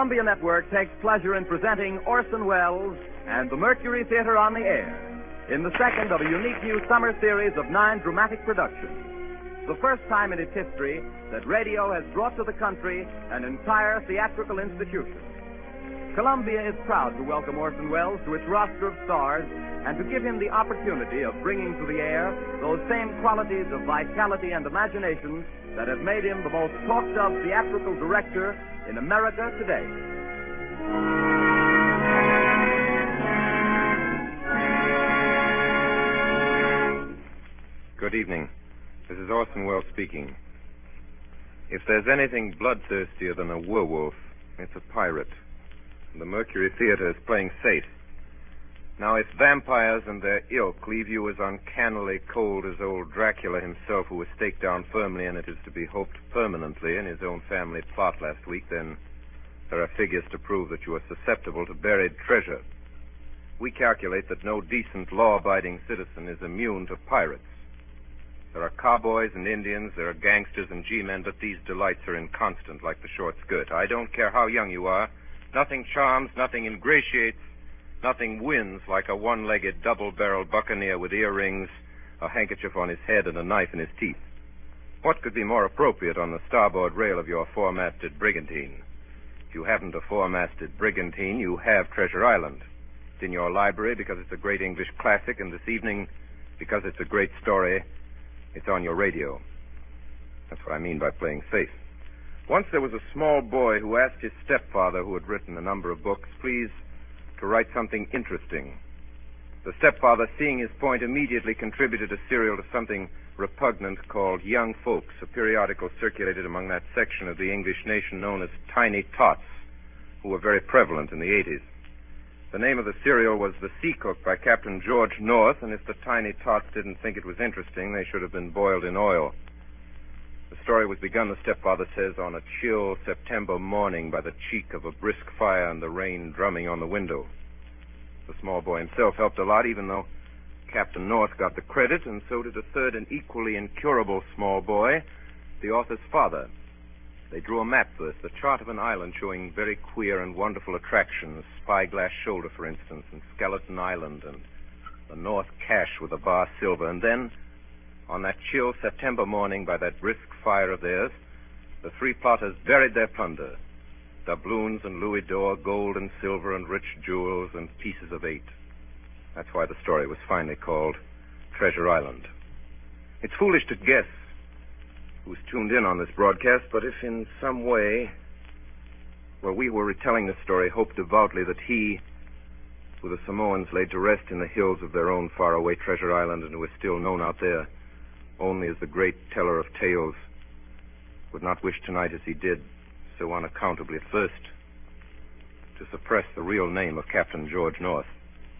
Columbia Network takes pleasure in presenting Orson Welles and the Mercury Theater on the air in the second of a unique new summer series of nine dramatic productions. The first time in its history that radio has brought to the country an entire theatrical institution. Columbia is proud to welcome Orson Welles to its roster of stars and to give him the opportunity of bringing to the air those same qualities of vitality and imagination that have made him the most talked of theatrical director in America today. Good evening. This is Orson Welles speaking. If there's anything bloodthirstier than a werewolf, it's a pirate. The Mercury Theater is playing safe. Now, if vampires and their ilk leave you as uncannily cold as old Dracula himself, who was staked down firmly and it is to be hoped permanently in his own family plot last week, then there are figures to prove that you are susceptible to buried treasure. We calculate that no decent, law abiding citizen is immune to pirates. There are cowboys and Indians, there are gangsters and G men, but these delights are inconstant like the short skirt. I don't care how young you are. Nothing charms, nothing ingratiates, nothing wins like a one legged, double barreled buccaneer with earrings, a handkerchief on his head, and a knife in his teeth. What could be more appropriate on the starboard rail of your four masted brigantine? If you haven't a four masted brigantine, you have Treasure Island. It's in your library because it's a great English classic, and this evening, because it's a great story, it's on your radio. That's what I mean by playing safe. Once there was a small boy who asked his stepfather, who had written a number of books, please to write something interesting. The stepfather, seeing his point, immediately contributed a serial to something repugnant called Young Folks, a periodical circulated among that section of the English nation known as Tiny Tots, who were very prevalent in the 80s. The name of the serial was The Sea Cook by Captain George North, and if the Tiny Tots didn't think it was interesting, they should have been boiled in oil. The story was begun, the stepfather says, on a chill September morning by the cheek of a brisk fire and the rain drumming on the window. The small boy himself helped a lot, even though Captain North got the credit, and so did a third and equally incurable small boy, the author's father. They drew a map first, the chart of an island showing very queer and wonderful attractions, Spyglass Shoulder, for instance, and Skeleton Island, and the North Cache with the bar silver, and then on that chill September morning by that brisk fire of theirs, the three plotters buried their plunder doubloons and louis d'or, gold and silver and rich jewels and pieces of eight. That's why the story was finally called Treasure Island. It's foolish to guess who's tuned in on this broadcast, but if in some way, while we were retelling the story, hoped devoutly that he, who the Samoans laid to rest in the hills of their own faraway treasure island and who is still known out there only as the great teller of tales, would not wish tonight as he did so unaccountably at first to suppress the real name of Captain George North.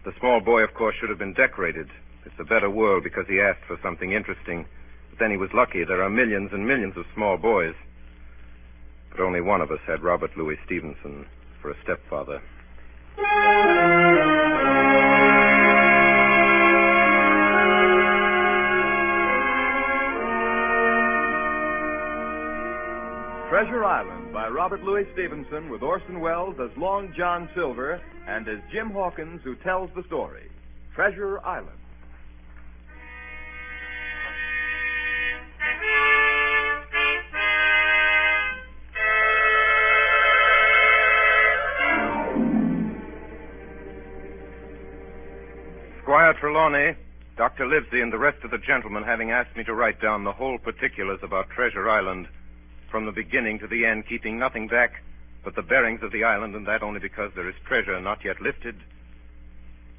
The small boy, of course, should have been decorated. It's a better world because he asked for something interesting. But then he was lucky. There are millions and millions of small boys. But only one of us had Robert Louis Stevenson for a stepfather. Treasure Island by Robert Louis Stevenson with Orson Welles as Long John Silver and as Jim Hawkins who tells the story. Treasure Island. Squire Trelawney, Dr. Livesey, and the rest of the gentlemen having asked me to write down the whole particulars about Treasure Island from the beginning to the end, keeping nothing back but the bearings of the island, and that only because there is treasure not yet lifted.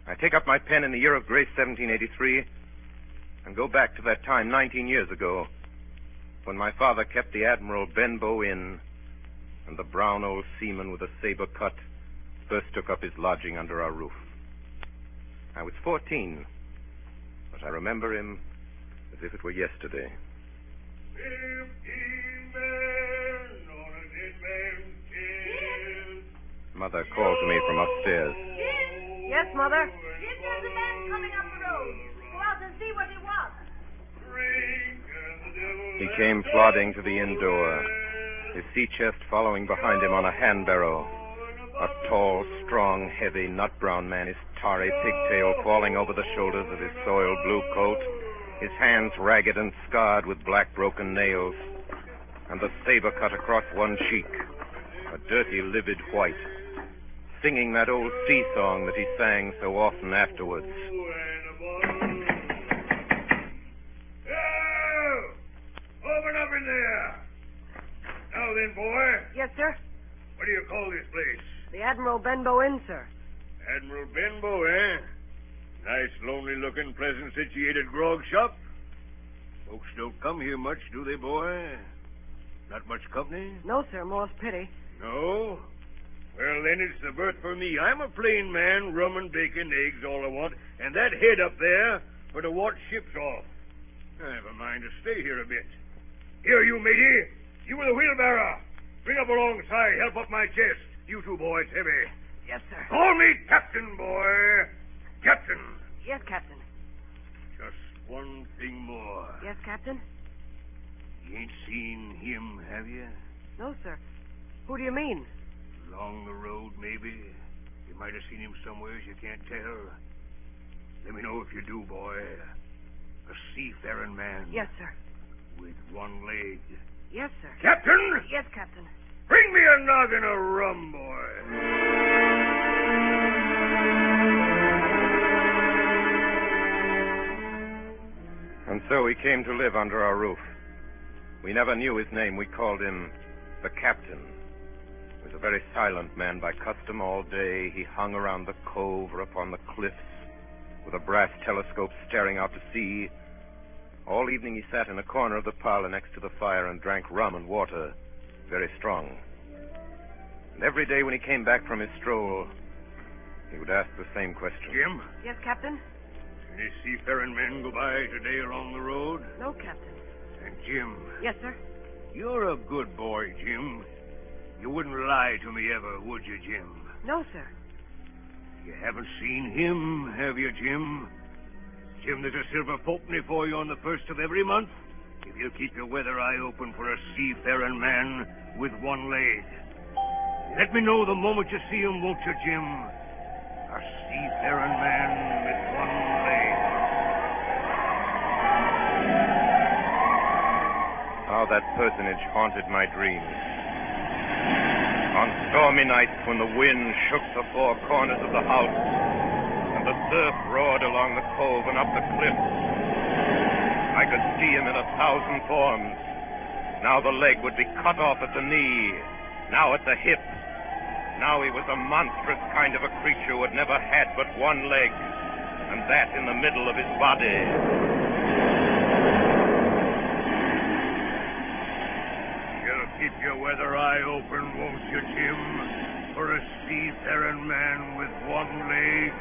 I take up my pen in the year of grace 1783 and go back to that time 19 years ago when my father kept the Admiral Benbow Inn and the brown old seaman with a saber cut first took up his lodging under our roof. I was 14, but I remember him as if it were yesterday. Mother called to me from upstairs. Yes, Mother? Jim, there's a man coming up the road. Go out and see what he wants. He came plodding to the inn door, his sea chest following behind him on a hand barrow. A tall, strong, heavy, nut brown man, his tarry pigtail falling over the shoulders of his soiled blue coat, his hands ragged and scarred with black broken nails, and the saber cut across one cheek, a dirty, livid white, singing that old sea song that he sang so often afterwards. Open up in there. Now then, boy, Yes, sir. what do you call this place? The Admiral Benbow Inn, sir. Admiral Benbow, eh? Nice, lonely-looking, pleasant situated grog shop. Folks don't come here much, do they, boy? Not much company? No, sir. More's pity. No? Well, then it's the berth for me. I'm a plain man, rum and bacon, eggs, all I want, and that head up there for to watch ships off. I have a mind to stay here a bit. Here, you matey. You with the wheelbarrow. Bring up alongside. Help up my chest. You two boys, heavy. Yes, sir. Call me Captain, boy. Captain. Yes, Captain. Just one thing more. Yes, Captain? You ain't seen him, have you? No, sir. Who do you mean? Along the road, maybe. You might have seen him somewheres you can't tell. Let me know if you do, boy. A seafaring man. Yes, sir. With one leg. Yes, sir. Captain! Yes, Captain. Bring me a noggin of rum, boy. And so he came to live under our roof. We never knew his name. We called him the captain. He was a very silent man by custom all day. He hung around the cove or upon the cliffs with a brass telescope staring out to sea. All evening he sat in a corner of the parlor next to the fire and drank rum and water, very strong. And every day when he came back from his stroll, he would ask the same question. Jim, Yes, Captain? any seafaring men go by today along the road? No, Captain. And Jim, Yes, sir. you're a good boy, Jim. You wouldn't lie to me ever, would you, Jim? No, sir. You haven't seen him, have you, Jim? Jim, there's a silver fourpenny for you on the first of every month. If you'll keep your weather eye open for a seafaring man with one leg. Let me know the moment you see him, won't you, Jim? A seafaring man How that personage haunted my dreams. On stormy nights when the wind shook the four corners of the house and the surf roared along the cove and up the cliffs, I could see him in a thousand forms. Now the leg would be cut off at the knee, now at the hip. Now he was a monstrous kind of a creature who had never had but one leg, and that in the middle of his body. You'll keep I open, won't you, Jim? For a seafaring man with one leg.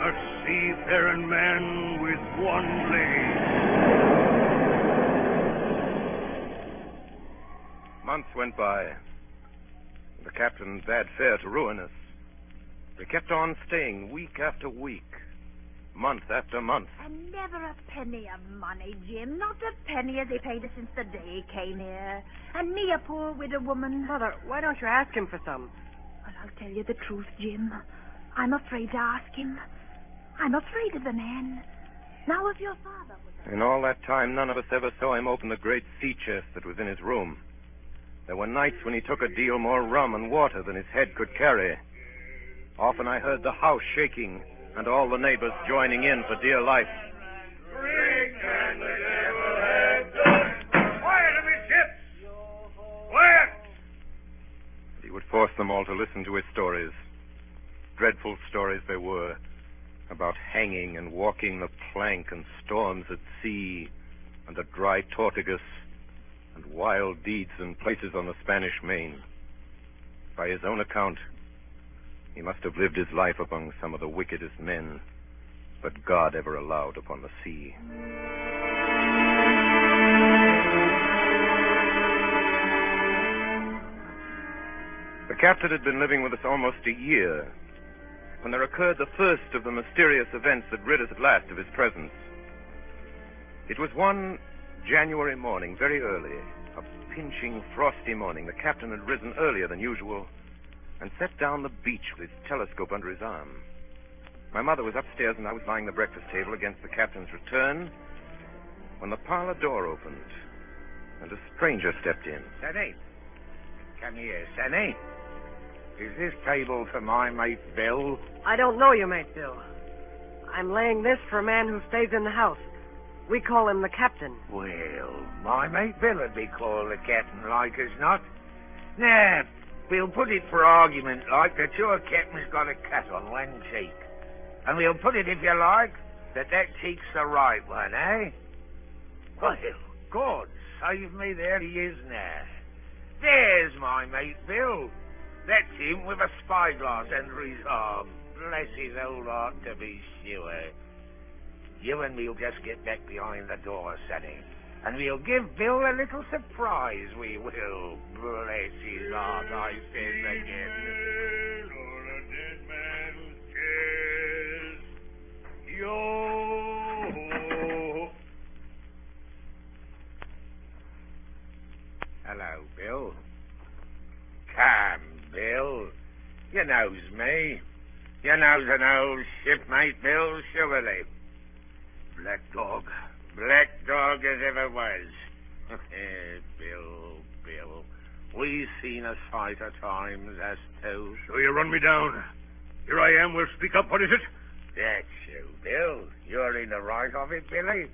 A seafaring man with one leg. Months went by. The captain bade fair to ruin us. We kept on staying week after week, month after month. And never a penny of money, Jim. Not a penny has he paid us since the day he came here. And me, a poor widow woman. Mother, why don't you ask him for some? Well, I'll tell you the truth, Jim. I'm afraid to ask him. I'm afraid of the man. Now, if your father was... In all that time, none of us ever saw him open the great sea chest that was in his room. There were nights when he took a deal more rum and water than his head could carry. Often I heard the house shaking and all the neighbors joining in for dear life. Drink and the devil has done. Quiet, amidships! Quiet! He would force them all to listen to his stories. Dreadful stories they were. About hanging and walking the plank and storms at sea and the dry Tortugas and wild deeds and places on the Spanish main. By his own account, he must have lived his life among some of the wickedest men that God ever allowed upon the sea. The captain had been living with us almost a year when there occurred the first of the mysterious events that rid us at last of his presence. It was one January morning, very early, a pinching, frosty morning. The captain had risen earlier than usual and set down the beach with his telescope under his arm. My mother was upstairs and I was lying the breakfast table against the captain's return when the parlor door opened and a stranger stepped in. Sonny, come here, Sonny. Is this table for my mate Bill? I don't know you, mate Bill. I'm laying this for a man who stays in the house. We call him the captain. Well, my mate Bill would be called the captain like as not. Now, we'll put it for argument like that your captain's got a cut on one cheek. And we'll put it, if you like, that that cheek's the right one, eh? Well, God save me, there he is now. There's my mate Bill. That's him with a spyglass under his arm. Bless his old heart, to be sure. You and me'll just get back behind the door, Sonny. And we'll give Bill a little surprise, we will. Bless his heart, I says again. Hello, Bill. Come, Bill. You knows me. You knows an old shipmate, Bill, surely. Black dog. Black dog as ever was. Eh, Bill, Bill. we've seen a sight of times, as two. So you run me down. Here I am. We'll speak up. What is it? That's you, Bill. You're in the right of it, Billy.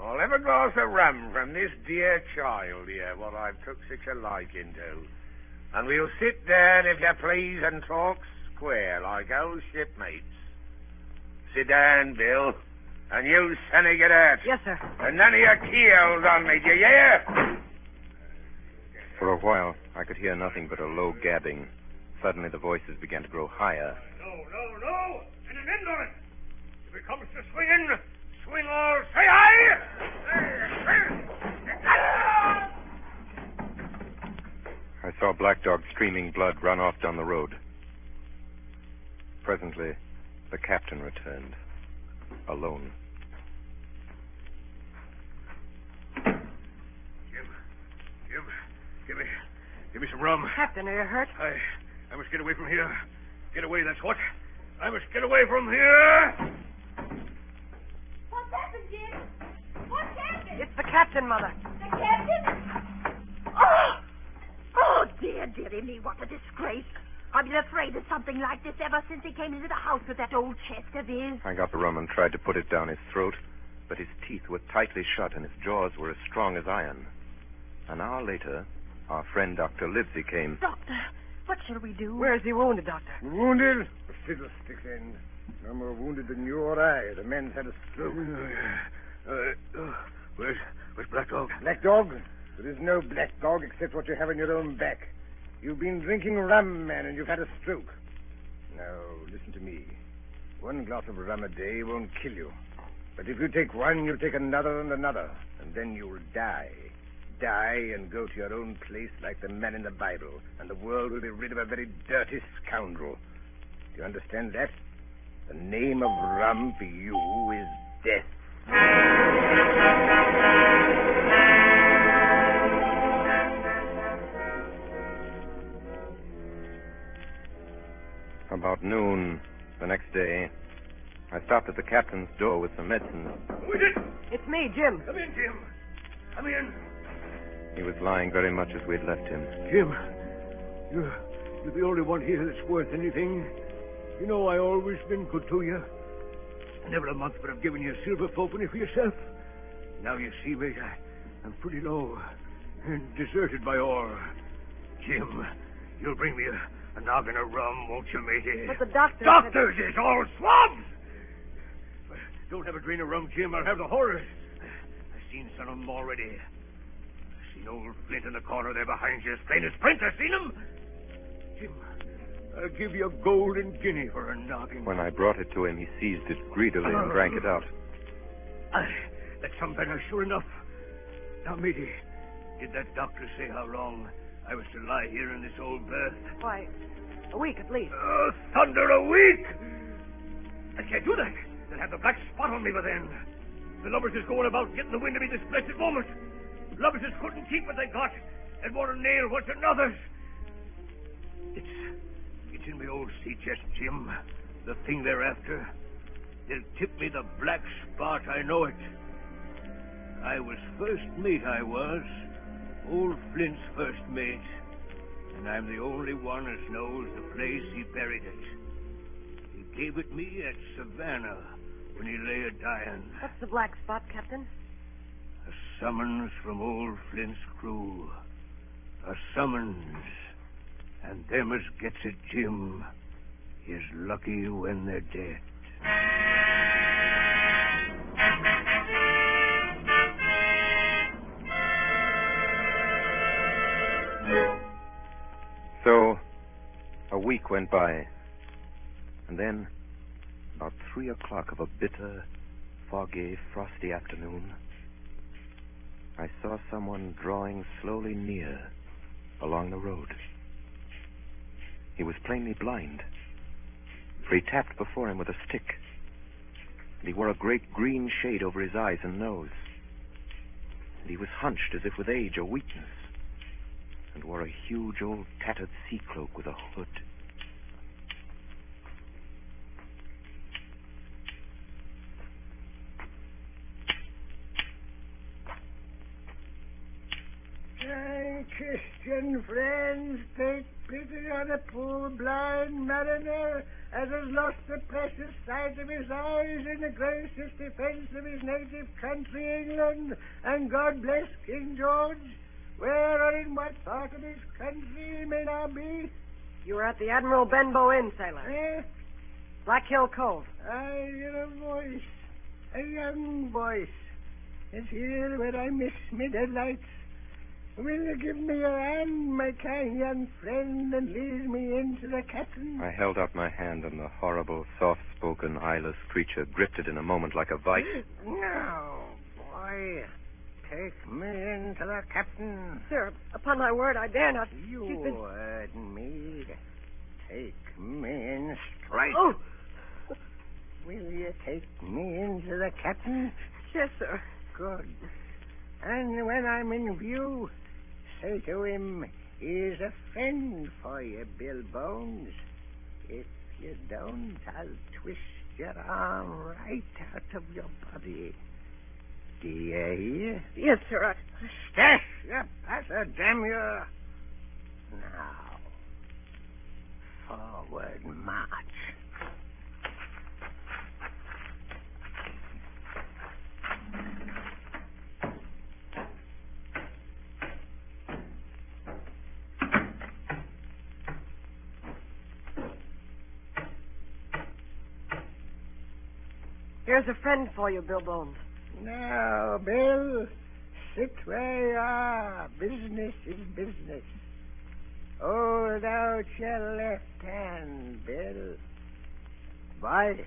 I'll have a glass of rum from this dear child here, what I've took such a liking to. And we'll sit down, if you please, and talk square like old shipmates. Sit down, Bill. And you, Sonny, get out. Yes, sir. And none of your keels on me, do you hear? For a while, I could hear nothing but a low gabbing. Suddenly, the voices began to grow higher. No, no, no. And an end on it. If it comes to swinging, swing all. Say aye. I saw Black Dog streaming blood run off down the road. Presently, the captain returned, alone. Jim, Jim, give me, give me some rum. Captain, are you hurt? I, I must get away from here. Get away, that's what. I must get away from here. What's happened, Jim? What's happened? It's the captain, Mother. The captain? Oh! Oh, dear, dearie me, what a disgrace. I've been afraid of something like this ever since he came into the house with that old chest of his. I got the rum and tried to put it down his throat, but his teeth were tightly shut and his jaws were as strong as iron. An hour later, our friend Dr. Livesey came. Doctor, what shall we do? Where is he wounded, Doctor? Wounded? A fiddlestick's end. No more wounded than you or I. The man's had a stroke. Uh, uh, where's, where's Black Dog? Black dog? There is no black dog except what you have on your own back. You've been drinking rum, man, and you've had a stroke. Now, listen to me. One glass of rum a day won't kill you. But if you take one, you'll take another and another, and then you'll die. Die and go to your own place like the man in the Bible, and the world will be rid of a very dirty scoundrel. Do you understand that? The name of rum for you is death. About noon the next day, I stopped at the captain's door with some medicine. Who is it? It's me, Jim. Come in, Jim. Come in. He was lying very much as we had left him. Jim, you're, you're the only one here that's worth anything. You know I always been good to you. Never a month but I've given you a silver fourpenny for yourself. Now you see me, I, I'm pretty low and deserted by all. Jim, you'll bring me a, a noggin of rum, won't you, matey? But the doctor. Doctors is all swabs. Don't have a drain of rum, Jim. I'll have the horrors. I've seen some of them already. I've seen old Flint in the corner there behind you, as plain as print. I've seen him. Jim, I'll give you a golden guinea for a noggin. When I brought it to him, he seized it greedily and drank it out. I, that's some better, sure enough. Now, matey, did that doctor say how long I was to lie here in this old berth? Why, a week at least. Oh, thunder a week! I can't do that. They'll have the black spot on me by then. The lovers is going about getting the wind of me this blessed moment. Lovers is couldn't keep what they got and want to nail what's another's. It's it's in my old sea chest, Jim. The thing they're after. They'll tip me the black spot, I know it. I was first mate, I was. Old Flint's first mate. And I'm the only one as knows the place he buried it. He gave it me at Savannah when he lay a dying. What's the black spot, Captain? A summons from old Flint's crew. A summons. And them as gets it, Jim, is lucky when they're dead. Week went by. And then, about three o'clock of a bitter, foggy, frosty afternoon, I saw someone drawing slowly near along the road. He was plainly blind, for he tapped before him with a stick, and he wore a great green shade over his eyes and nose, and he was hunched as if with age or weakness, and wore a huge old tattered sea cloak with a hood. Christian friends, take pity on a poor blind mariner as has lost the precious sight of his eyes in the gracious defense of his native country, England. And God bless King George, where or in what part of his country he may now be. You were at the Admiral Benbow Inn, sailor. Eh? Black Hill Cove. I hear a voice, a young voice. It's here where I miss me deadlights. Will you give me your hand, my kind young friend, and lead me into the captain? I held out my hand, and the horrible, soft spoken, eyeless creature gripped it in a moment like a vice. Now, boy. Take me into the captain. Sir, upon my word, I dare not. You She's been- heard me. Take me in straight. Oh, Will you take me into the captain? yes, sir. Good. And when I'm in view, say to him, he's a friend for you, Bill Bones. If you don't, I'll twist your arm right out of your body. Do you hear? Yes, sir. I... Stash, you passer, damn you. Now, forward march. Here's a friend for you, Bill Bones. Now, Bill, sit where you are. Business is business. Hold out your left hand, Bill. Boy,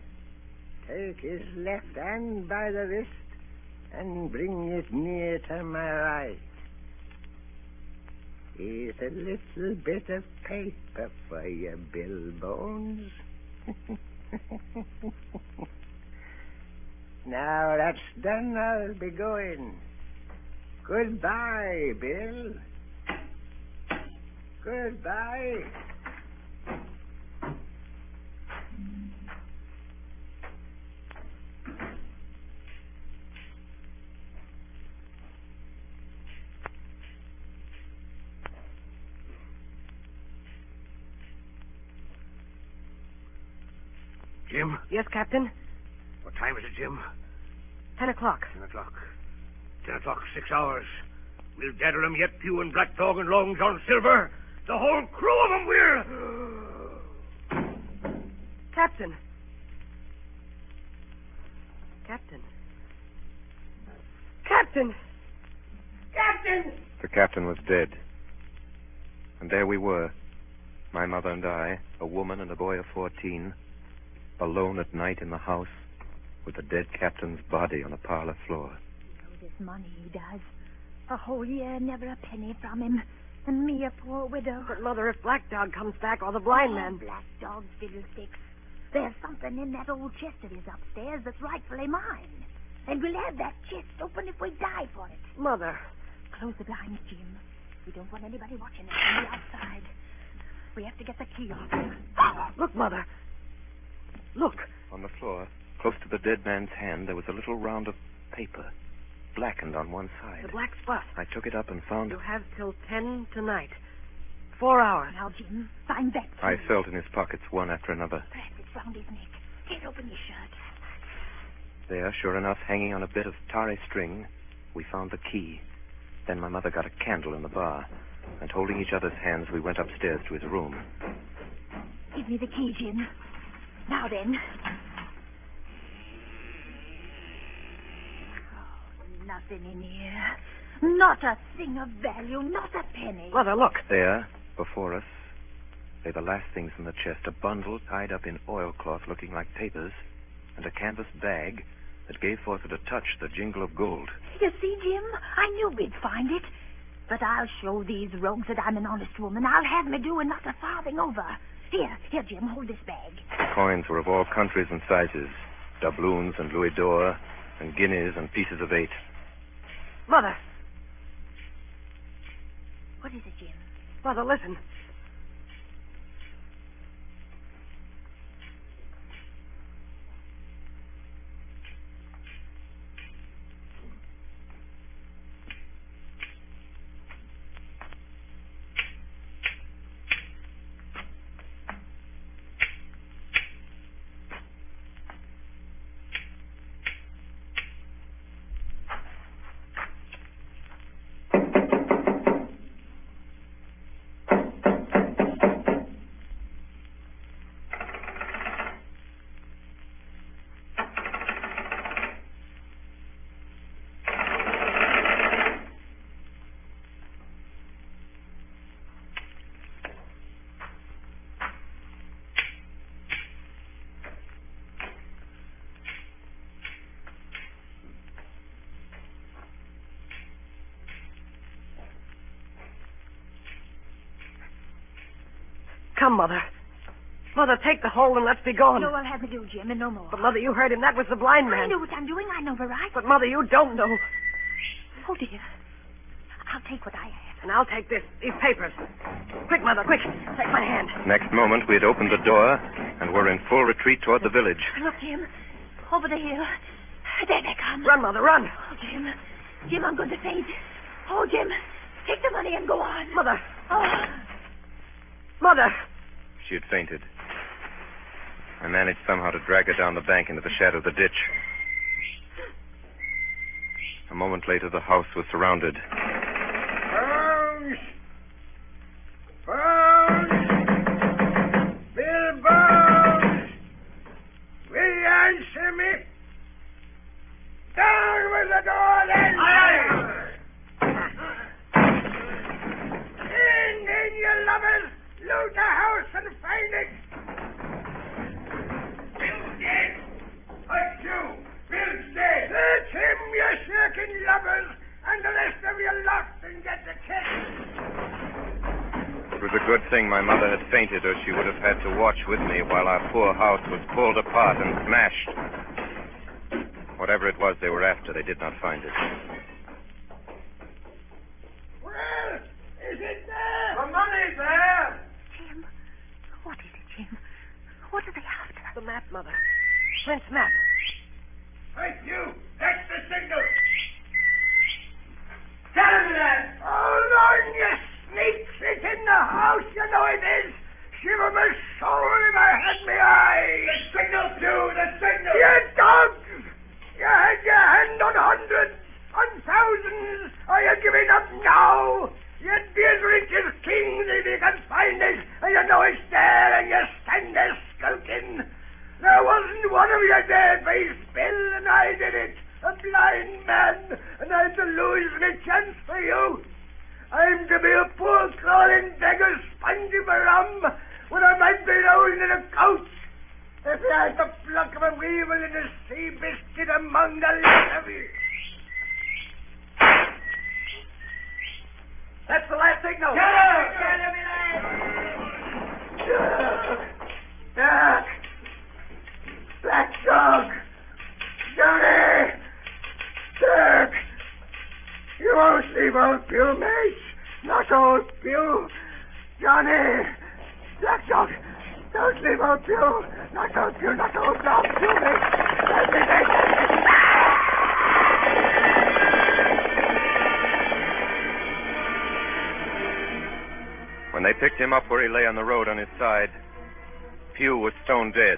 take his left hand by the wrist and bring it near to my right. Here's a little bit of paper for you, Bill Bones. Now that's done, I'll be going. Goodbye, Bill. Goodbye. Jim? Yes, Captain? What time is it, Jim? Ten o'clock. Ten o'clock. Ten o'clock, six hours. We'll gather 'em yet, Pew and Black Dog and Long John Silver. The whole crew of 'em we're... Captain. Captain. Captain! Captain! The captain was dead. And there we were, my mother and I, a woman and a boy of 14, alone at night in the house with the dead captain's body on the parlor floor. Oh, this money he does. A whole year, never a penny from him. And me, a poor widow. But, Mother, if Black Dog comes back or the blind Oh, man. Black dog fiddlesticks. There's something in that old chest of his upstairs that's rightfully mine. And we'll have that chest open if we die for it. Mother. Close the blinds, Jim. We don't want anybody watching us from the outside. We have to get the key off. Look, Mother. Look. On the floor, close to the dead man's hand, there was a little round of paper, blackened on one side. The black spot. I took it up and found You have till ten tonight. Four hours. Now, Jim, find that key. I felt in his pockets one after another. Perhaps it's round his neck. Get open his shirt. There, sure enough, hanging on a bit of tarry string, we found the key. Then my mother got a candle in the bar, and holding each other's hands, we went upstairs to his room. Give me the key, Jim. Now then. Oh, nothing in here. Not a thing of value, not a penny. Mother, look. There, before us, lay the last things in the chest a bundle tied up in oilcloth looking like papers, and a canvas bag that gave forth at a touch the jingle of gold. You see, Jim, I knew we'd find it. But I'll show these rogues that I'm an honest woman. I'll have me do and not a farthing over. Here, here, Jim, hold this bag. The Coins were of all countries and sizes doubloons and louis d'or, and guineas and pieces of eight. Mother. What is it, Jim? Mother, listen. Come, Mother. Mother, take the hold and let's be gone. No, I'll have me do, Jim, and no more. But, Mother, you heard him. That was the blind man. I know what I'm doing. I know the right. But, Mother, you don't know. Oh, dear. I'll take what I have. And I'll take this, these papers. Quick, Mother, quick. Take my hand. Next moment, we had opened the door and were in full retreat toward the village. Look, Jim. Over the hill. There they come. Run, Mother, run. Oh, Jim. Jim, I'm going to faint. Oh, Jim. Take the money and go on. Mother. Oh. She had fainted. I managed somehow to drag her down the bank into the shadow of the ditch. A moment later, the house was surrounded. My mother had fainted, or she would have had to watch with me while our poor house was pulled apart and smashed. Whatever it was they were after, they did not find it. Well, is it there? The money's there. Jim. What is it, Jim? What are they after? The map, Mother. Flint's map. Right, you! That's the signal! Get him there! Hold on, you sneaks! It's in the house, you know it is! Shiver my soul if I had my eye! The signal, too! The signal! You dogs! You had your hand on hundreds, on thousands! Are you giving up now? You'd be as rich as kings if you can find it, and you know it's there, and you stand there skulking. There wasn't one of you there, face Bill, and I did it. a blind man, and I had the losing chance for you. I'm to be a poor crawling beggar sponging for rum when I might be rolling in a couch. If you had the pluck of a weevil in a sea biscuit among the lot of you. That's the last signal. Doc! Black dog! Johnny! Dirk! You won't leave old Bill, mate. Not old Bill. Johnny! Black dog! Don't leave old Bill. Not old Bill, not old dog. Bill, mate. Let me take When they picked him up where he lay on the road on his side, Pew were stone dead.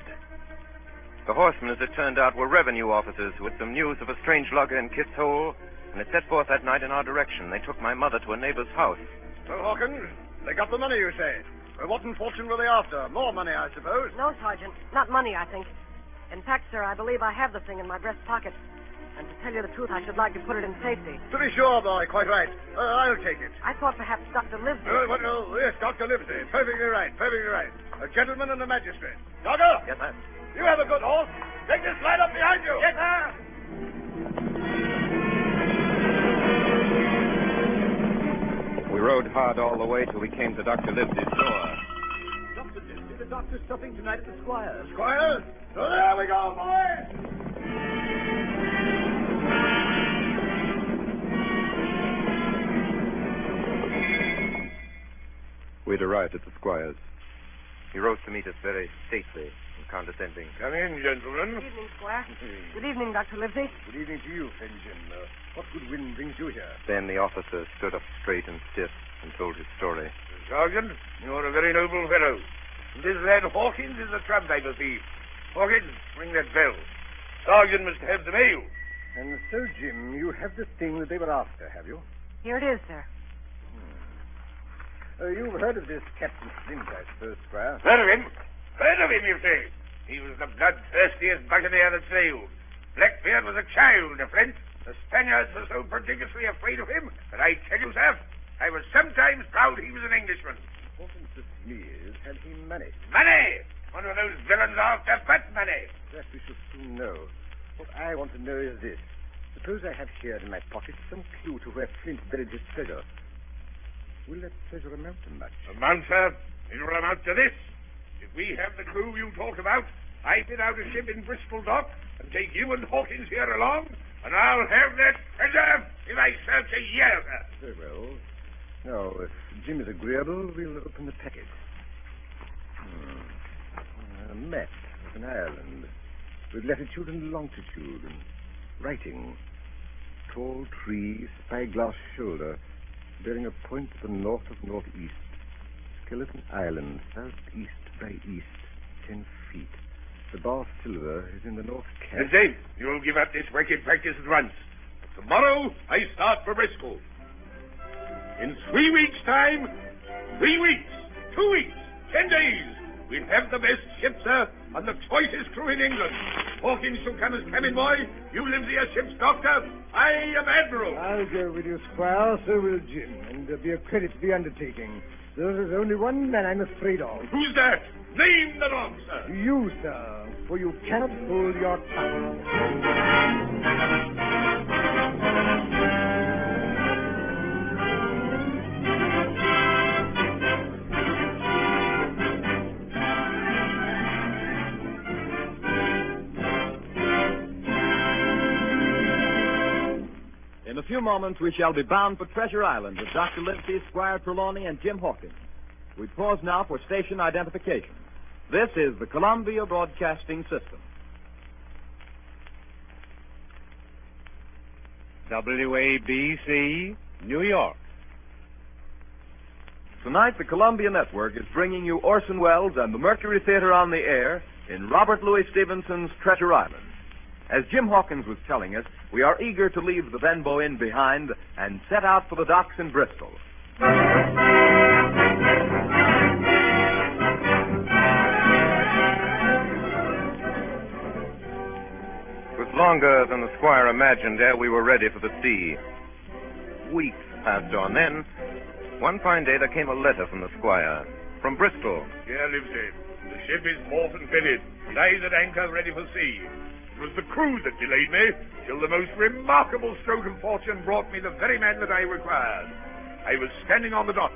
The horsemen, as it turned out, were revenue officers who had some news of a strange lugger in Kit's Hole, and had set forth that night in our direction. They took my mother to a neighbor's house. So, Hawkins, they got the money, you say? Well, what in fortune were they after? More money, I suppose. No, Sergeant. Not money, I think. In fact, sir, I believe I have the thing in my breast pocket. And to tell you the truth, I should like to put it in safety. To be sure, boy, quite right. Uh, I'll take it. I thought perhaps Dr. Livesey. Uh, what, oh, yes, Dr. Livesey. Perfectly right, perfectly right. A gentleman and a magistrate. Doctor! Yes, sir. You have a good horse. Take this slide up behind you. Yes, sir. We rode hard all the way till we came to Dr. Livesey's door. Dr. Livesey, the doctor's stopping tonight at the Squire's. Squire's? So there we go, boys. We'd arrived at the squire's. He rose to meet us very stately and condescending. Come in, gentlemen. Good evening, Squire. Good evening, Dr. Livesey. Good evening to you, Fenton. Uh, what good wind brings you here? Then the officer stood up straight and stiff and told his story. Sergeant, you're a very noble fellow. This lad Hawkins is a tram paper thief. Hawkins, ring that bell. Sergeant must have the mail. And so, Jim, you have the thing that they were after, have you? Here it is, sir. Uh, you've heard of this Captain Flint, I suppose, Squire. Heard of him? Heard of him, you say? He was the bloodthirstiest buccaneer that sailed. Blackbeard was a child to Flint. The Spaniards were so prodigiously afraid of him that I tell you, sir, I was sometimes proud he was an Englishman. Important to me is, had he money? Money! One of those villains after fat money. That we shall soon know. What I want to know is this. Suppose I have here in my pocket some clue to where Flint buried his treasure. Will that treasure amount to much? Amount, sir? It will amount to this. If we have the clue you talk about, I fit out a ship in Bristol Dock and take you and Hawkins here along, and I'll have that treasure if I search a year. Very well. Now, if Jim is agreeable, we'll open the packet. Hmm. A map of an island with latitude and longitude and writing. Tall tree, spyglass shoulder, bearing a point to the north of northeast. Skeleton Island, southeast by east, ten feet. The bar silver is in the north cap. Livesey, you'll give up this wicked practice at once. Tomorrow, I start for Bristol. In three weeks' time, three weeks, two weeks, ten days, we'll have the best ship, sir, and the choicest crew in England. Hawkins shall come as cabin boy, you Livesey as ship's doctor, I am admiral. I'll go with you, Squire. So will Jim, and uh, be a credit to the undertaking. There's only one man I'm afraid of. Who's that? Name the dog, sir. You, sir, for you cannot hold your tongue. In a few moments, we shall be bound for Treasure Island with Dr. Livesey, Squire Trelawney, and Jim Hawkins. We pause now for station identification. This is the Columbia Broadcasting System. WABC, New York. Tonight, the Columbia Network is bringing you Orson Welles and the Mercury Theater on the air in Robert Louis Stevenson's Treasure Island. As Jim Hawkins was telling us, we are eager to leave the Benbow Inn behind and set out for the docks in Bristol. It was longer than the squire imagined ere we were ready for the sea. weeks passed on. Then, one fine day, there came a letter from the squire, from Bristol. Here lives it. The ship is port and fitted, lies at anchor ready for sea. It was the crew that delayed me, till the most remarkable stroke of fortune brought me the very man that I required. I was standing on the dock,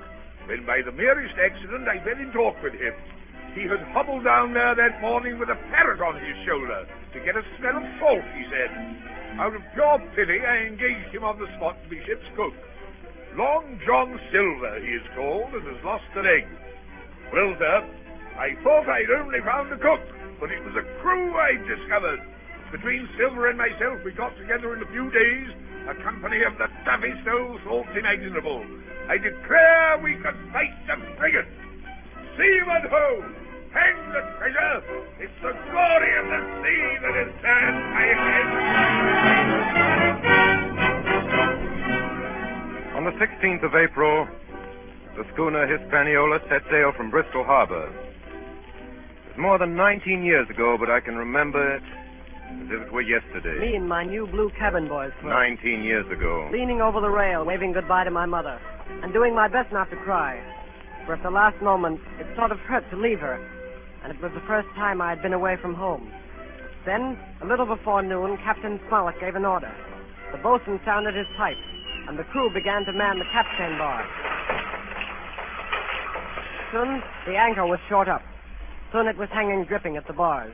when by the merest accident I fell in talk with him. He had hobbled down there that morning with a parrot on his shoulder to get a smell of salt, he said. Out of pure pity, I engaged him on the spot to be ship's cook. Long John Silver, he is called, and has lost an leg. Well, sir, I thought I'd only found a cook, but it was a crew I'd discovered. Between Silver and myself, we got together in a few days a company of the toughest old salts imaginable. I declare we could fight the frigate. Seaman ho! Hang the treasure! It's the glory of the sea that has turned my head. On the 16th of April, the schooner Hispaniola set sail from Bristol Harbor. It was more than 19 years ago, but I can remember it as if it were yesterday. Me and my new blue cabin boys 19 years ago. leaning over the rail, waving goodbye to my mother, and doing my best not to cry. For at the last moment, it sort of hurt to leave her, and it was the first time I had been away from home. Then, a little before noon, Captain Smollett gave an order. The boatswain sounded his pipe, and the crew began to man the capstan bar. Soon, the anchor was short up. Soon it was hanging dripping at the bars.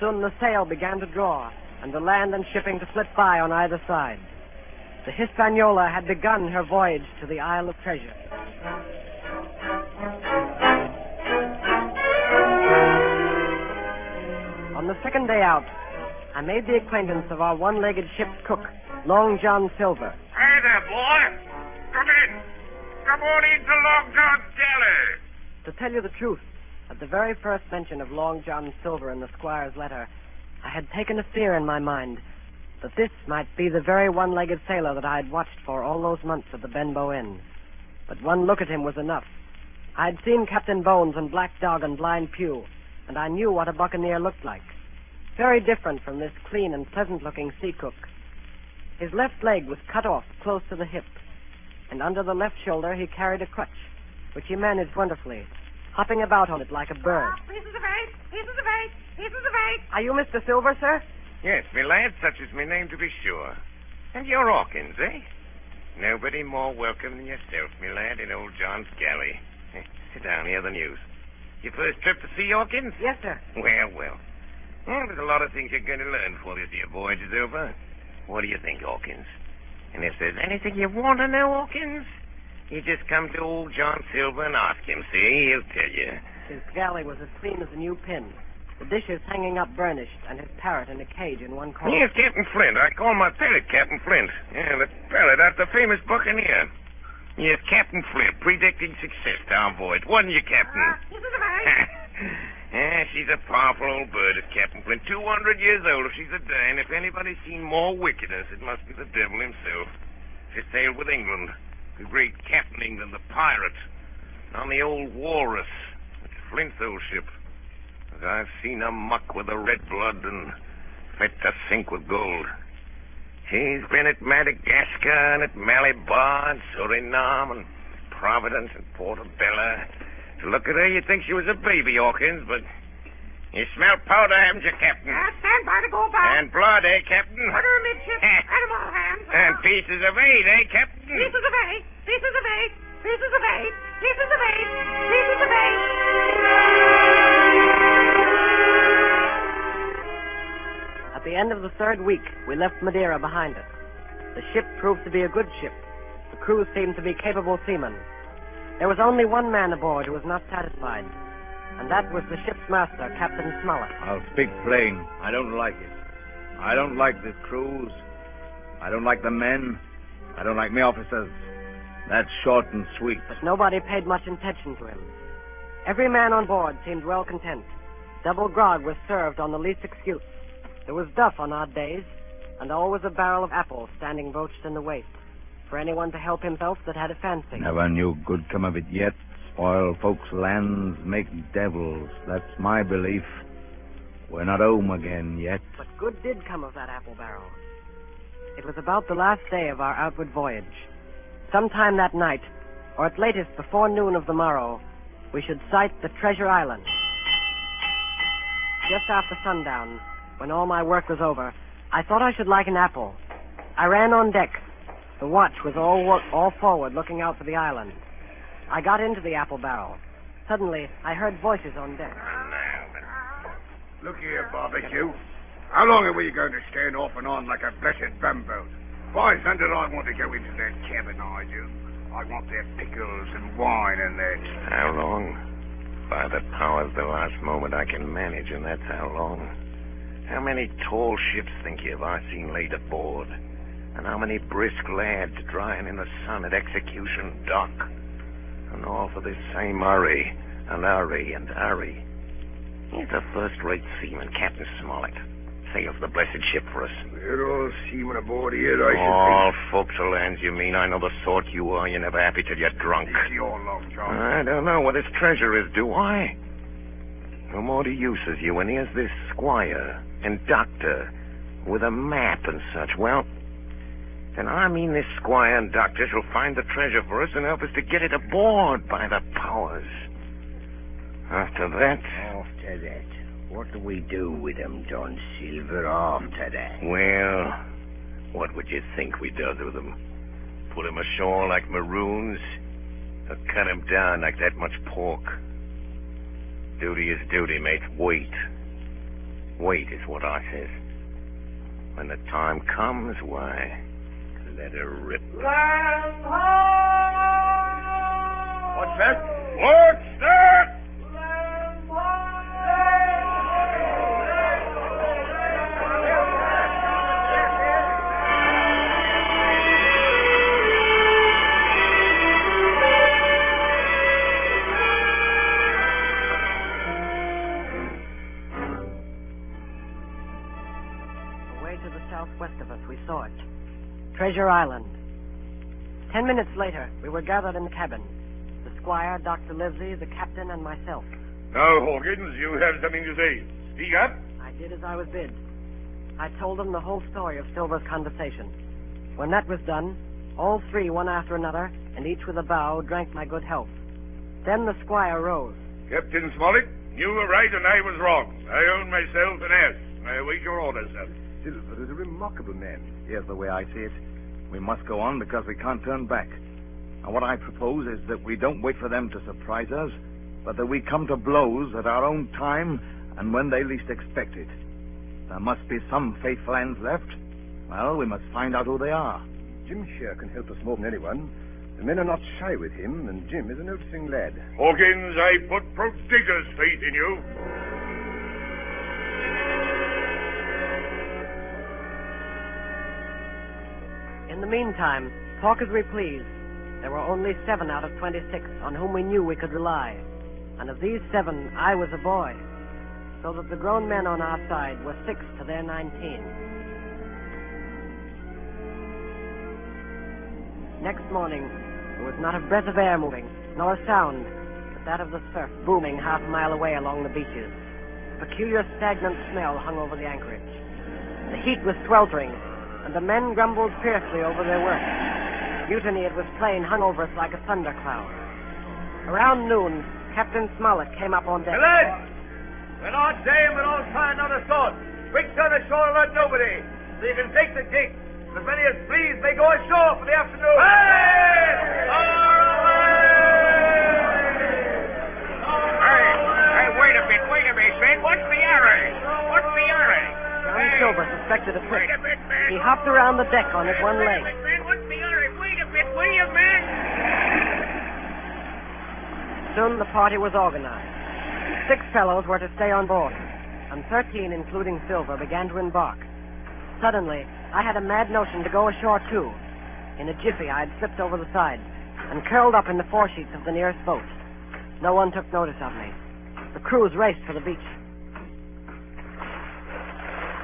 Soon the sail began to draw, and the land and shipping to slip by on either side. The Hispaniola had begun her voyage to the Isle of Treasure. On the second day out, I made the acquaintance of our one-legged ship's cook, Long John Silver. Hey there, boy. Come in. Come on into Long John's galley. To tell you the truth, at the very first mention of Long John Silver in the squire's letter, I had taken a fear in my mind that this might be the very one-legged sailor that I had watched for all those months at the Benbow Inn. But one look at him was enough. I had seen Captain Bones and Black Dog and Blind Pew, and I knew what a buccaneer looked like. Very different from this clean and pleasant-looking sea cook. His left leg was cut off close to the hip, and under the left shoulder he carried a crutch, which he managed wonderfully, hopping about on it like a bird. Pieces of eight, pieces of eight, pieces of eight. Are you Mr. Silver, sir? Yes, me lad, such is my name to be sure. And you're Hawkins, eh? Nobody more welcome than yourself, me lad, in old John's galley. Eh, Sit down, hear the news. Your first trip to sea, Hawkins? Yes, sir. Well, well. Well, there's a lot of things you're going to learn before this your voyage is over. What do you think, Hawkins? And if there's anything you want to know, Hawkins, you just come to old John Silver and ask him. See, he'll tell you. His galley was as clean as a new pin. The dishes hanging up burnished, and his parrot in a cage in one corner. Here's Captain Flint. I call my parrot Captain Flint. Yeah, the parrot after the famous buccaneer. Yes, Captain Flint, predicting success to our voyage, wasn't you, Captain? Pieces of eight. yeah, she's a powerful old bird, is Captain Flint. Two hundred years old if she's a day, and if anybody's seen more wickedness, it must be the devil himself. She sailed with England, the great Captain England, the pirate, on the old Walrus. Flint's old ship. I've seen her muck with the red blood and fit to sink with gold. She's been at Madagascar and at Malabar and Suriname and Providence and Portobello. To look at her, you'd think she was a baby, Hawkins, but you smell powder, haven't you, Captain? Uh, stand by to go about. And blood, eh, Captain? Order midship. Animal hands. And pieces of eight, eh, Captain? Pieces of eight, pieces of eight, pieces of eight, pieces of eight, pieces of eight. At the end of the third week, we left Madeira behind us. The ship proved to be a good ship. The crew seemed to be capable seamen. There was only one man aboard who was not satisfied, and that was the ship's master, Captain Smollett. I'll speak plain. I don't like it. I don't like this cruise. I don't like the men. I don't like me officers. That's short and sweet. But nobody paid much attention to him. Every man on board seemed well content. Double grog was served on the least excuse. There was duff on odd days, and always a barrel of apples standing broached in the waist for anyone to help himself that had a fancy. Never knew good come of it yet. Spoil folks' lands, make devils. That's my belief. We're not home again yet. But good did come of that apple barrel. It was about the last day of our outward voyage. sometime that night, or at latest before noon of the morrow, we should sight the Treasure Island. Just after sundown, when all my work was over, I thought I should like an apple. I ran on deck. The watch was all, all forward, looking out for the island. I got into the apple barrel. Suddenly, I heard voices on deck. Look here, barbecue. How long are we going to stand off and on like a blessed bumboat? Why, son, did I want to go into that cabin, I do? I want their pickles and wine and that. How long? By the powers, the last moment I can manage, and that's how long. How many tall ships, think you, have I seen laid aboard? And how many brisk lads drying in the sun at Execution Dock? And all for this same hurry, and hurry, and hurry. He's a first-rate seaman, Captain Smollett. Sails the blessed ship for us. We're all seamen aboard here, I should All forecastle hands, you mean? I know the sort you are. You're never happy till you're drunk. It's your long, John. I don't know what his treasure is, do I? No more to use as you, and here's this squire and doctor with a map and such. Well, then I mean this squire and doctor shall find the treasure for us and help us to get it aboard by the powers. After that, After that, what do we do with them, John Silver, after that? well, what would you think we does with them? Put 'em ashore like maroons, or cut 'em down like that much pork? Duty is duty, mate. Wait. Wait is what I says. When the time comes, why, let her rip. What's that? What's that? Treasure Island. Ten minutes later, we were gathered in the cabin. The squire, Dr. Livesey, the captain, and myself. Now, Hawkins, you have something to say. Speak up. I did as I was bid. I told them the whole story of Silver's conversation. When that was done, all three, one after another, and each with a bow, drank my good health. Then the squire rose. Captain Smollett, you were right and I was wrong. I own myself an ass. I await your orders, sir. Silver is a remarkable man. Here's the way I see it. We must go on because we can't turn back. And what I propose is that we don't wait for them to surprise us, but that we come to blows at our own time and when they least expect it. There must be some faithful hands left. Well, we must find out who they are. Jim Shear can help us more than anyone. The men are not shy with him, and Jim is a noticing lad. Hawkins, I put prodigious faith in you. In the meantime, talk as we please. There were only seven out of 26 on whom we knew we could rely. And of these seven, I was a boy. So that the grown men on our side were six to their 19. Next morning, there was not a breath of air moving, nor a sound, but that of the surf booming half a mile away along the beaches. A peculiar stagnant smell hung over the anchorage. The heat was sweltering, and the men grumbled fiercely over their work. Mutiny, it was plain, hung over us like a thundercloud. Around noon, Captain Smollett came up on deck. lads! We're not saying we don't try another sort. Quick turn ashore and let nobody. So you can take the gig. As many as please may go ashore for the afternoon. Hey, hey, wait a bit, wait a minute, man. What's the hurry? What's the hurry? John Silver suspected a trick. Wait a bit, man. He hopped around the deck on his one leg. bit, man. What's the hurry? Wait a bit, will you, man? Soon the party was organized. Six fellows were to stay on board, and thirteen, including Silver, began to embark. Suddenly, I had a mad notion to go ashore too. In a jiffy, I had slipped over the side and curled up in the foresheets of the nearest boat. No one took notice of me. The crews raced for the beach.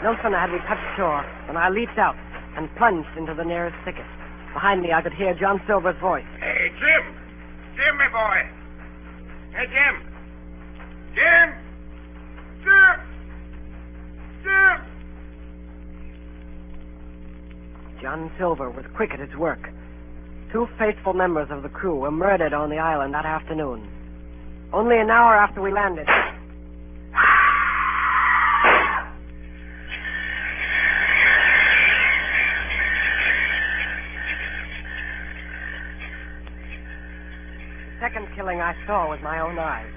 No sooner had we touched shore than I leaped out and plunged into the nearest thicket. Behind me, I could hear John Silver's voice. Hey, Jim. Jim, my boy. Hey, Jim. Jim. Jim. Jim. John Silver was quick at his work. Two faithful members of the crew were murdered on the island that afternoon. Only an hour after we landed. Killing I saw with my own eyes.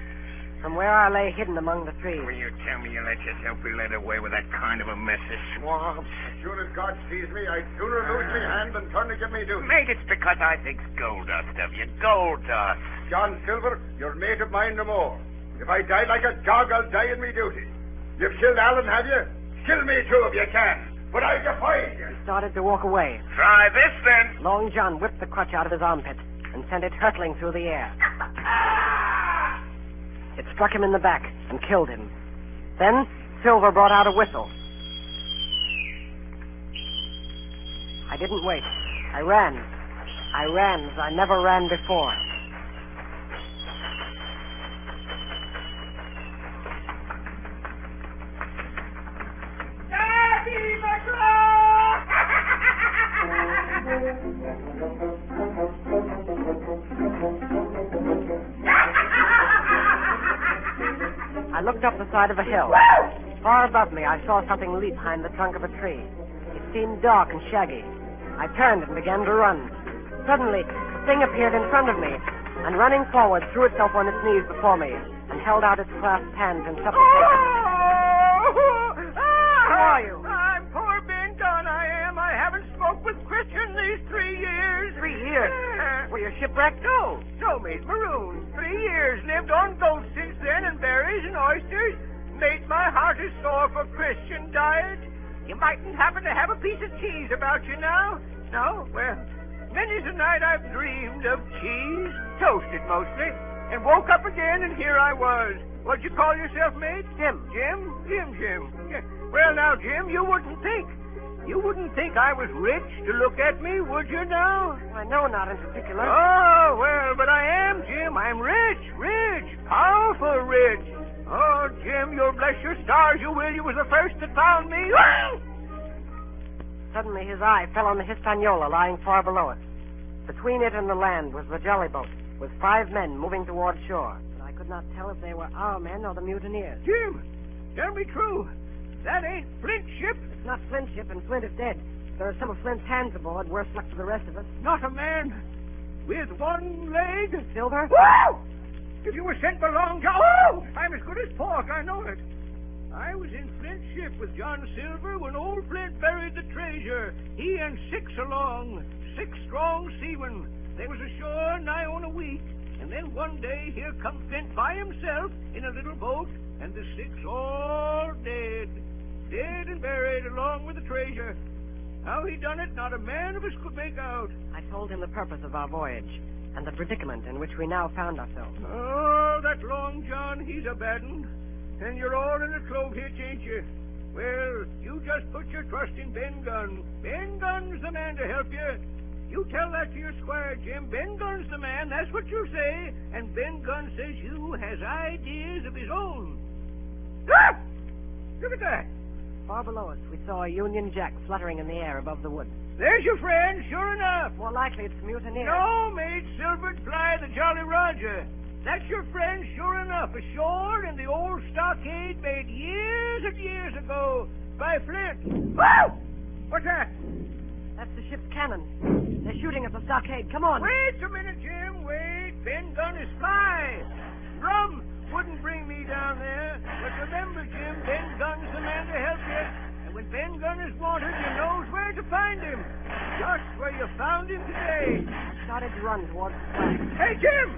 From where I lay hidden among the trees. Will you tell me you let yourself be led away with that kind of a mess of swabs? As soon as God sees me, I'd sooner lose me ah. hand than turn to give me duty. Mate, it's because I think's gold dust of you. Gold dust. John Silver, you're a mate of mine no more. If I die like a dog, I'll die in me duty. You've killed Alan, have you? Kill me too if you can. But I defy you. He started to walk away. Try this then. Long John whipped the crutch out of his armpit and sent it hurtling through the air. It struck him in the back and killed him. Then Silver brought out a whistle. I didn't wait. I ran. I ran as I never ran before. I looked up the side of a hill. Far above me, I saw something leap behind the trunk of a tree. It seemed dark and shaggy. I turned and began to run. Suddenly, the thing appeared in front of me, and running forward, threw itself on its knees before me, and held out its clasped hands in supplication. Who are you? With Christian these three years. Three years? Were you shipwrecked? No, no, mate, maroon. Three years. Lived on gold since then and berries and oysters. Made my heart as sore for Christian diet. You mightn't happen to have a piece of cheese about you now. No? Well, many's a night I've dreamed of cheese, toasted mostly, and woke up again and here I was. What'd you call yourself, mate? Jim. Jim? Jim, Jim. Yeah. Well, now, Jim, you wouldn't think. You wouldn't think I was rich to look at me, would you now? I know not in particular. Oh, well, but I am, Jim. I'm rich, rich, powerful rich. Oh, Jim, you'll bless your stars, you will. You was the first that found me. Suddenly his eye fell on the Hispaniola lying far below us. Between it and the land was the jolly boat, with five men moving toward shore. But I could not tell if they were our men or the mutineers. Jim, tell me true. That ain't Flint's ship. It's not Flint's ship, and Flint is dead. There are some of Flint's hands aboard, worse luck for the rest of us. Not a man with one leg. Silver? Whoa! If you were sent for Long John, oh, I'm as good as pork. I know it. I was in Flint's ship with John Silver when old Flint buried the treasure. He and six along, six strong seamen. They was ashore nigh on a week. And then one day here come Flint by himself in a little boat, and the six all dead. Dead and buried along with the treasure. How he done it, not a man of us could make out. I told him the purpose of our voyage and the predicament in which we now found ourselves. Oh, that Long John, he's a bad un. And you're all in a clove hitch, ain't you? Well, you just put your trust in Ben Gunn. Ben Gunn's the man to help you. You tell that to your squire, Jim. Ben Gunn's the man, that's what you say. And Ben Gunn says you has ideas of his own. Ah! Look at that. Far below us, we saw a Union Jack fluttering in the air above the woods. There's your friend, sure enough. More likely it's mutineers. No, mate, Silver Fly, the Jolly Roger. That's your friend, sure enough, ashore in the old stockade made years and years ago by Flint. Whoa! What's that? That's the ship's cannon. They're shooting at the stockade. Come on. Wait a minute, Jim. Wait. Ben Gunn is spy. Rum wouldn't bring me down there. But remember, Jim, Ben Gunn's the man to help you. And when Ben Gunn is wanted, you knows where to find him. Just where you found him today. Started to run towards the flag. Hey, Jim!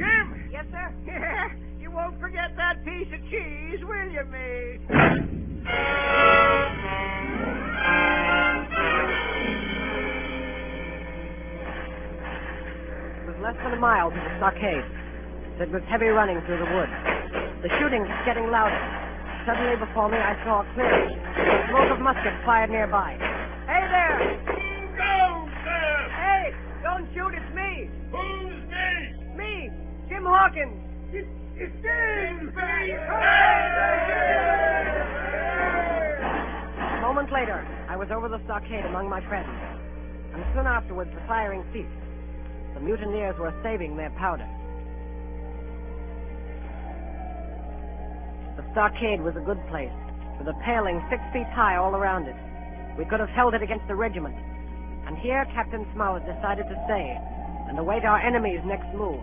Jim! Yes, sir? Yeah, you won't forget that piece of cheese, will you, mate? less than a mile to the stockade. It was heavy running through the woods. The shooting was getting louder. Suddenly before me, I saw a clearing. The smoke of muskets fired nearby. Hey there! Go, sir! Hey! Don't shoot, it's me! Who's me? Me! Jim Hawkins! It's, it's James! A moment later, I was over the stockade among my friends. And soon afterwards, the firing ceased, mutineers were saving their powder. The stockade was a good place, with a paling six feet high all around it. We could have held it against the regiment. And here Captain Smollett decided to stay and await our enemy's next move.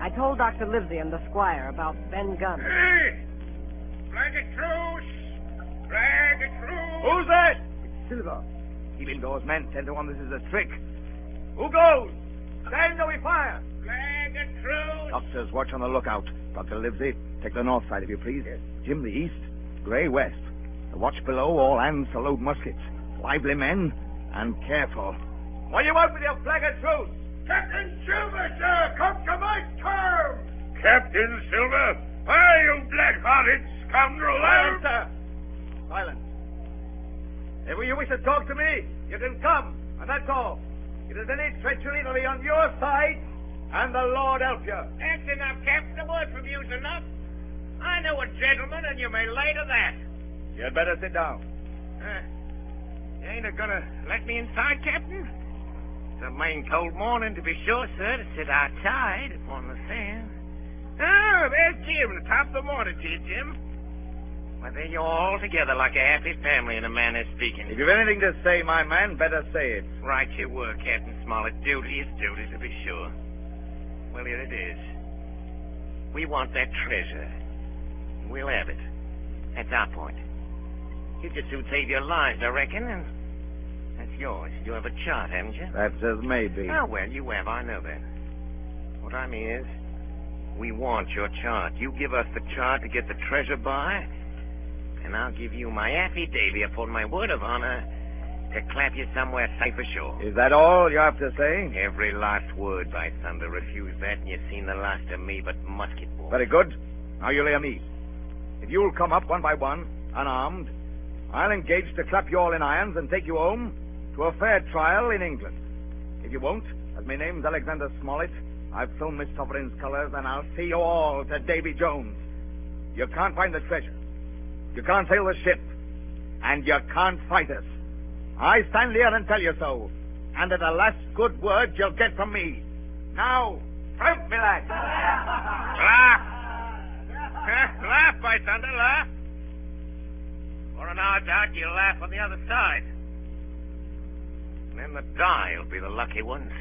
I told Dr. Livesey and the squire about Ben Gunn. Hey! Flag a truce! Flag a truce! Who's that? It's Silver. Keep indoors, men. Ten to one, this is a trick. Who goes? Stand or we fire. Flag a truce! Doctors, watch on the lookout. Dr. Livesey, take the north side if you please. Yes. Jim, the east. Gray, west. The watch below, all hands to load muskets. Lively men, and careful. What do you want with your flag of truce? Captain Silver, sir, come to my terms! Captain Silver? Why, you black-hearted scoundrel! Silence, sir. Silence. If you wish to talk to me, you can come, and that's all. If there's any treachery, it'll be on your side, and the Lord help you. That's enough, Captain. The word from you's enough. I know a gentleman, and you may lay to that. You'd better sit down. Uh, you ain't a gonna let me inside, Captain? It's a main cold morning, to be sure, sir, to sit outside upon the sand. Oh, there's Jim, at the top of the morning to you, Jim. Well, there you're all together like a happy family in a manner of speaking. If you've anything to say, my man, better say it. Right you were, Captain Smollett. Duty is duty, to be sure. Well, here it is. We want that treasure. We'll have it. That's our point. You just soon save your lives, I reckon, and that's yours. You have a chart, haven't you? That's as may be. Oh, well, you have. I know that. What I mean is, we want your chart. You give us the chart to get the treasure by, and I'll give you my affidavit upon my word of honor to clap you somewhere safe ashore. Is that all you have to say? Every last word, by thunder. Refuse that, and you've seen the last of me but musket ball. Very good. Now you'll hear me. If you'll come up one by one, unarmed, I'll engage to clap you all in irons and take you home to a fair trial in England. If you won't, as my name's Alexander Smollett, I've flown Miss Sovereign's colors, and I'll see you all to Davy Jones. You can't find the treasure. You can't sail the ship. And you can't fight us. I stand here and tell you so. And at the last good word you'll get from me. Now, out, me lad. Laugh! Laugh, by thunder, laugh. For an hour doubt, you'll laugh on the other side. And then the die will be the lucky ones.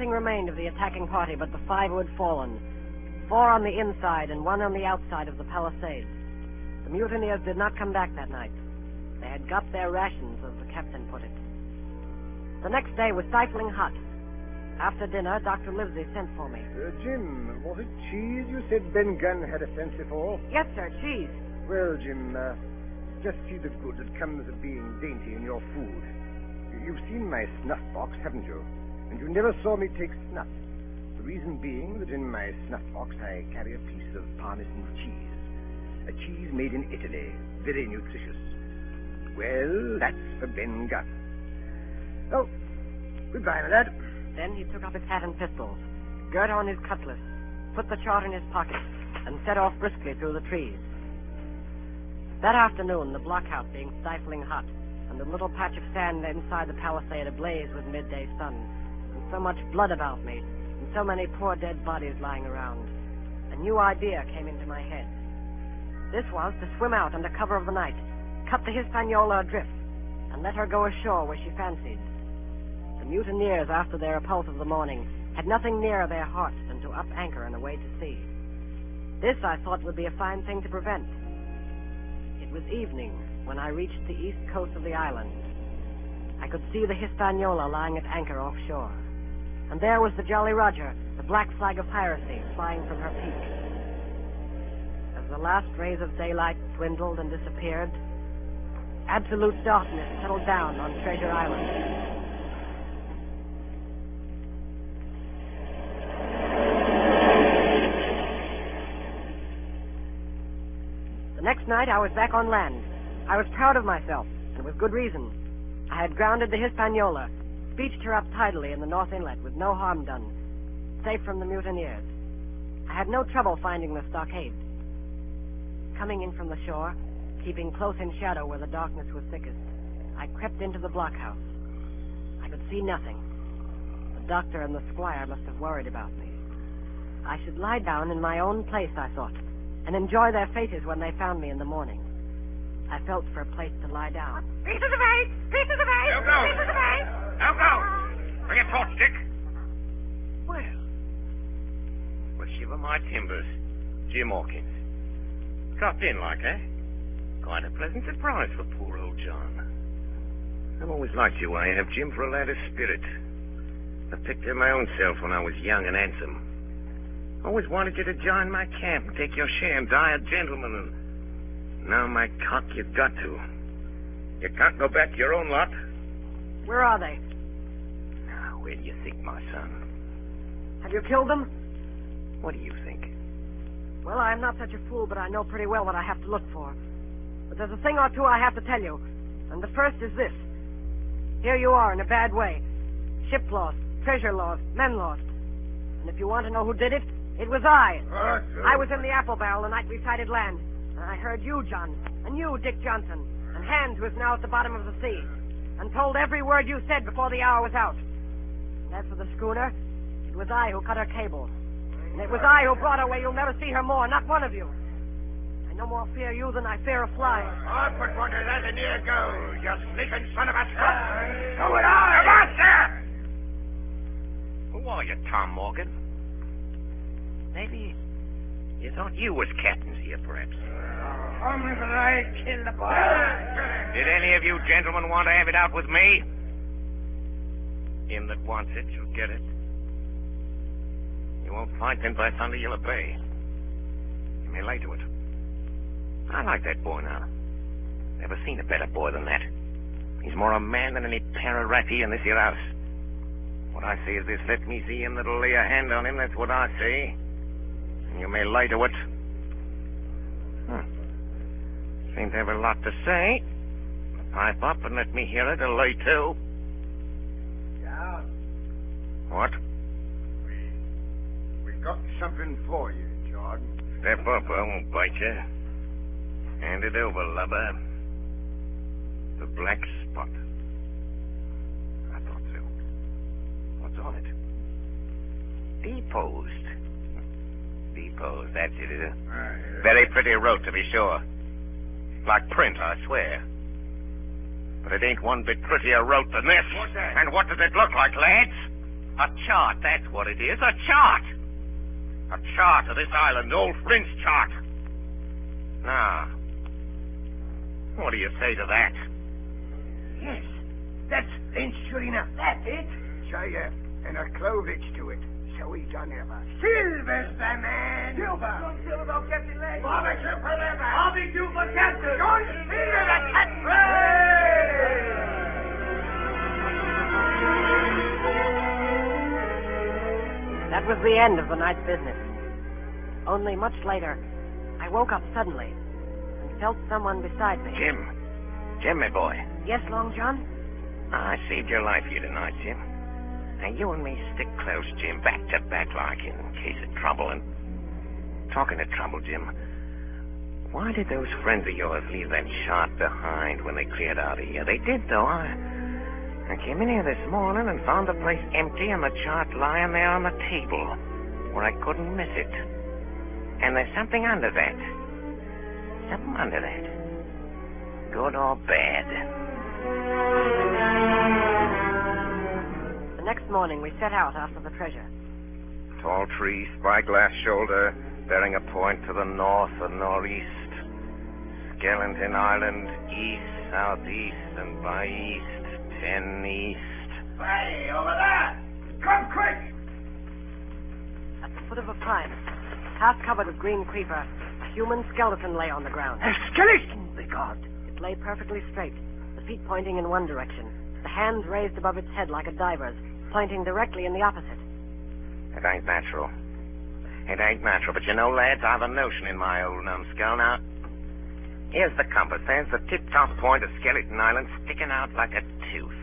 Nothing remained of the attacking party but the five who had fallen. Four on the inside and one on the outside of the palisade. The mutineers did not come back that night. They had got their rations, as the captain put it. The next day was stifling hot. After dinner, Dr. Livesey sent for me. Uh, Jim, was it cheese you said Ben Gunn had a fancy for? Yes, sir, cheese. Well, Jim, uh, just see the good that comes of being dainty in your food. You've seen my snuff box, haven't you? And you never saw me take snuff. The reason being that in my snuff box I carry a piece of Parmesan cheese. A cheese made in Italy, very nutritious. Well, that's for Ben Gunn. Oh, goodbye, my lad. Then he took up his hat and pistols, girt on his cutlass, put the chart in his pocket, and set off briskly through the trees. That afternoon, the blockhouse being stifling hot, and the little patch of sand inside the palisade ablaze with midday sun, so much blood about me, and so many poor dead bodies lying around, a new idea came into my head. This was to swim out under cover of the night, cut the Hispaniola adrift, and let her go ashore where she fancied. The mutineers, after their repulse of the morning, had nothing nearer their hearts than to up anchor and away to sea. This I thought would be a fine thing to prevent. It was evening when I reached the east coast of the island. I could see the Hispaniola lying at anchor offshore. And there was the Jolly Roger, the black flag of piracy, flying from her peak. As the last rays of daylight dwindled and disappeared, absolute darkness settled down on Treasure Island. The next night I was back on land. I was proud of myself, and with good reason. I had grounded the Hispaniola, beached her up tidily in the North Inlet with no harm done, safe from the mutineers. I had no trouble finding the stockade. Coming in from the shore, keeping close in shadow where the darkness was thickest, I crept into the blockhouse. I could see nothing. The doctor and the squire must have worried about me. I should lie down in my own place, I thought, and enjoy their faces when they found me in the morning. I felt for a place to lie down. Pieces of eight! Pieces of eight! Pieces of eight! Now go! Bring a torch, Dick. Well, well, shiver my timbers. Jim Hawkins. Dropped in like, eh? Quite a pleasant surprise for poor old John. I've always liked you, I have, Jim, for a lad of spirit. I picked him my own self when I was young and handsome. Always wanted you to join my camp and take your share and die a gentleman. And now, my cock, you've got to. You can't go back to your own lot. Where are they? Now, where do you think, my son? Have you killed them? What do you think? Well, I am not such a fool, but I know pretty well what I have to look for. But there's a thing or two I have to tell you. And the first is this. Here you are in a bad way. Ship lost, treasure lost, men lost. And if you want to know who did it, it was I. I was in the apple barrel the night we sighted land. And I heard you, John, and you, Dick Johnson, and Hands, who is now at the bottom of the sea, and told every word you said before the hour was out. And as for the schooner, it was I who cut her cable. And it was I who brought her where you'll never see her more, not one of you. I no more fear you than I fear a fly. I put one to that a year ago, you sneaking son of a skunk. So would I. Come on, sir. Who are you, Tom Morgan? Maybe you thought you was captain here, perhaps. Only that I killed the boy. Did any of you gentlemen want to have it out with me? Him that wants it shall get it. You won't fight him by thunder, you'll obey. You may lay to it. I like that boy now. Never seen a better boy than that. He's more a man than any pararati in this here house. What I say is this, let me see him that'll lay a hand on him, that's what I say. And you may lay to it. Seem to have a lot to say. Pipe up and let me hear it, or lay to. Yeah, What? we we got something for you, Jordan. Step up, I won't bite you. Hand it over, lubber. The black spot. I thought so. What's on it? Deposed. Deposed, that's it, is it? Very pretty wrote, to be sure. Like print, I swear. But it ain't one bit prettier wrote than this. What's that? And what does it look like, lads? A chart, that's what it is. A chart. A chart of this island, old Flint's chart. Now, what do you say to that? Yes, that's Flint, sure enough. That's it. Jaya, and a clovage to it. So he done ever. Silver's the man. Silver. Silver, Captain Leg. Bobby Silver, Bobby Silver, Captain. John Silver, the Captain. That was the end of the night's business. Only much later, I woke up suddenly and felt someone beside me. Jim. Jim, my boy. Yes, Long John? Ah, I saved your life here tonight, Jim. Now, you and me stick close, Jim, back to back like in case of trouble. And talking of trouble, Jim, why did those friends of yours leave that shot behind when they cleared out of here? They did, though. I, I came in here this morning and found the place empty and the chart lying there on the table where I couldn't miss it. And there's something under that. Something under that. Good or bad. The next morning, we set out after the treasure. Tall tree, spyglass shoulder, bearing a point to the north and northeast. Skeleton Island, east, southeast, and by east, ten east. Hey, over there. Come quick. At the foot of a pine, half covered with green creeper, a human skeleton lay on the ground. A skeleton, begod. It lay perfectly straight, the feet pointing in one direction, the hands raised above its head like a diver's, pointing directly in the opposite. It ain't natural. It ain't natural, but you know, lads, I've a notion in my old numbskull. Now, Here's the compass. There's the tip-top point of Skeleton Island sticking out like a tooth.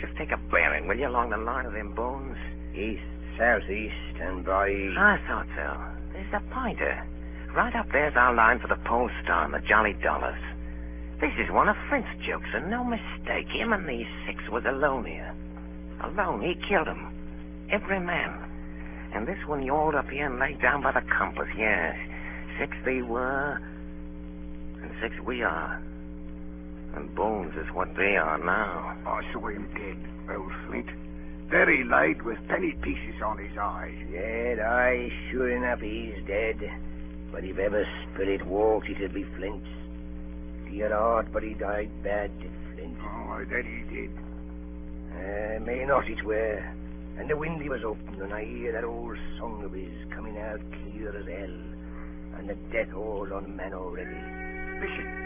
Just take a bearing, will you, along the line of them bones? East, southeast, and by. East. I thought so. There's a pointer. Right up there's our line for the Pole Star and the Jolly Dollars. This is one of Flint's jokes, and no mistake. Him and these six was alone here. Alone. He killed 'em. Every man. And this one yawled up here and laid down by the compass, yes. Six they were, and six we are. And Bones is what they are now. I saw him dead, old Flint. There he laid with penny pieces on his eyes. Dead, aye, sure enough, he's dead. But if ever spirit walked, it'd be Flint's. Dear heart, but he died bad, did Flint. Oh, that he did. Uh, may not it were. And the windy was open, and I hear that old song of his coming out clear as hell. And the death all on men already. Listen.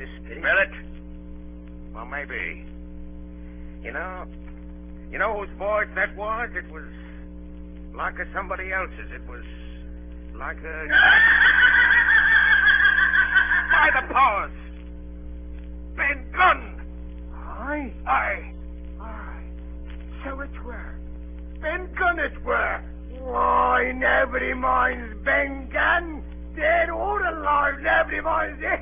Go cross the. Smell it? Well, maybe. You know, you know whose voice that was? It was like a somebody else's. It was like a. By the powers! Ben Gunn! Aye? Aye. Aye. So it were. Ben Gunn it were. Why, nobody minds Ben Gunn. Dead or alive, nobody minds it.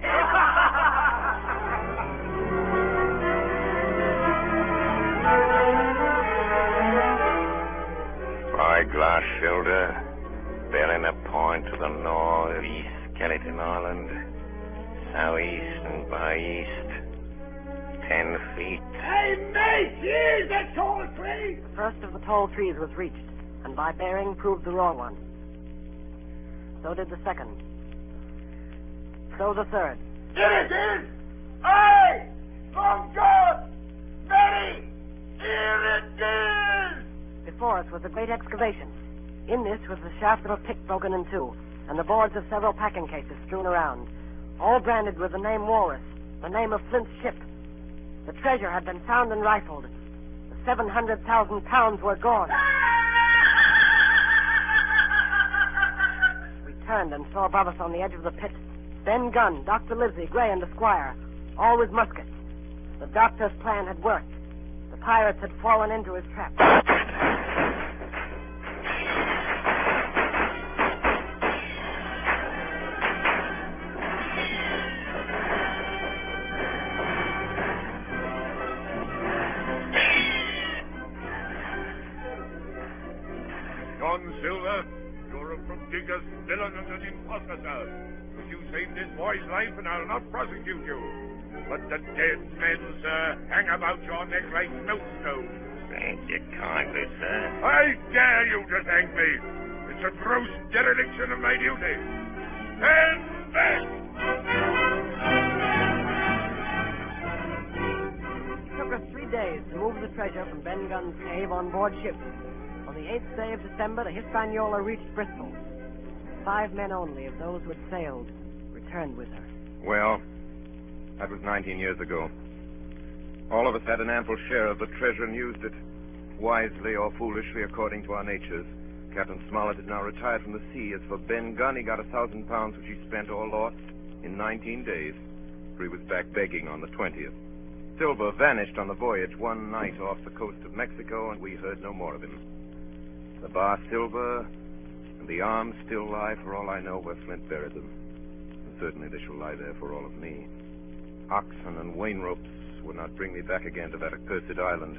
Spyglass shoulder, bearing a point to the northeast, Skeleton Island, southeast and by east, ten feet. hey, mate, here's the tall tree. The first of the tall trees was reached, and by bearing proved the wrong one. So did the second. So the third. Here it is. Aye, from God, Betty, here it is. Before us was a great excavation. In this was the shaft of a pick broken in two, and the boards of several packing cases strewn around, all branded with the name Walrus, the name of Flint's ship. The treasure had been found and rifled. The 700,000 pounds were gone. We turned and saw above us on the edge of the pit Ben Gunn, Dr. Livesey, Gray, and the squire, all with muskets. The doctor's plan had worked. The pirates had fallen into his trap. Dead men, sir, hang about your neck like millstones. Thank you kindly, sir. I dare you to thank me. It's a gross dereliction of my duty. Stand back! It took us three days to move the treasure from Ben Gunn's cave on board ship. On the 8th day of December, the Hispaniola reached Bristol. Five men only of those who had sailed returned with her. Well, that was 19 years ago. All of us had an ample share of the treasure and used it, wisely or foolishly according to our natures. Captain Smollett is now retired from the sea. As for Ben Gunn, he got a thousand pounds which he spent or lost in 19 days, for he was back begging on the 20th. Silver vanished on the voyage one night off the coast of Mexico, and we heard no more of him. The bar silver and the arms still lie, for all I know, where Flint buried them. And certainly they shall lie there for all of me. Oxen and wain ropes would not bring me back again to that accursed island.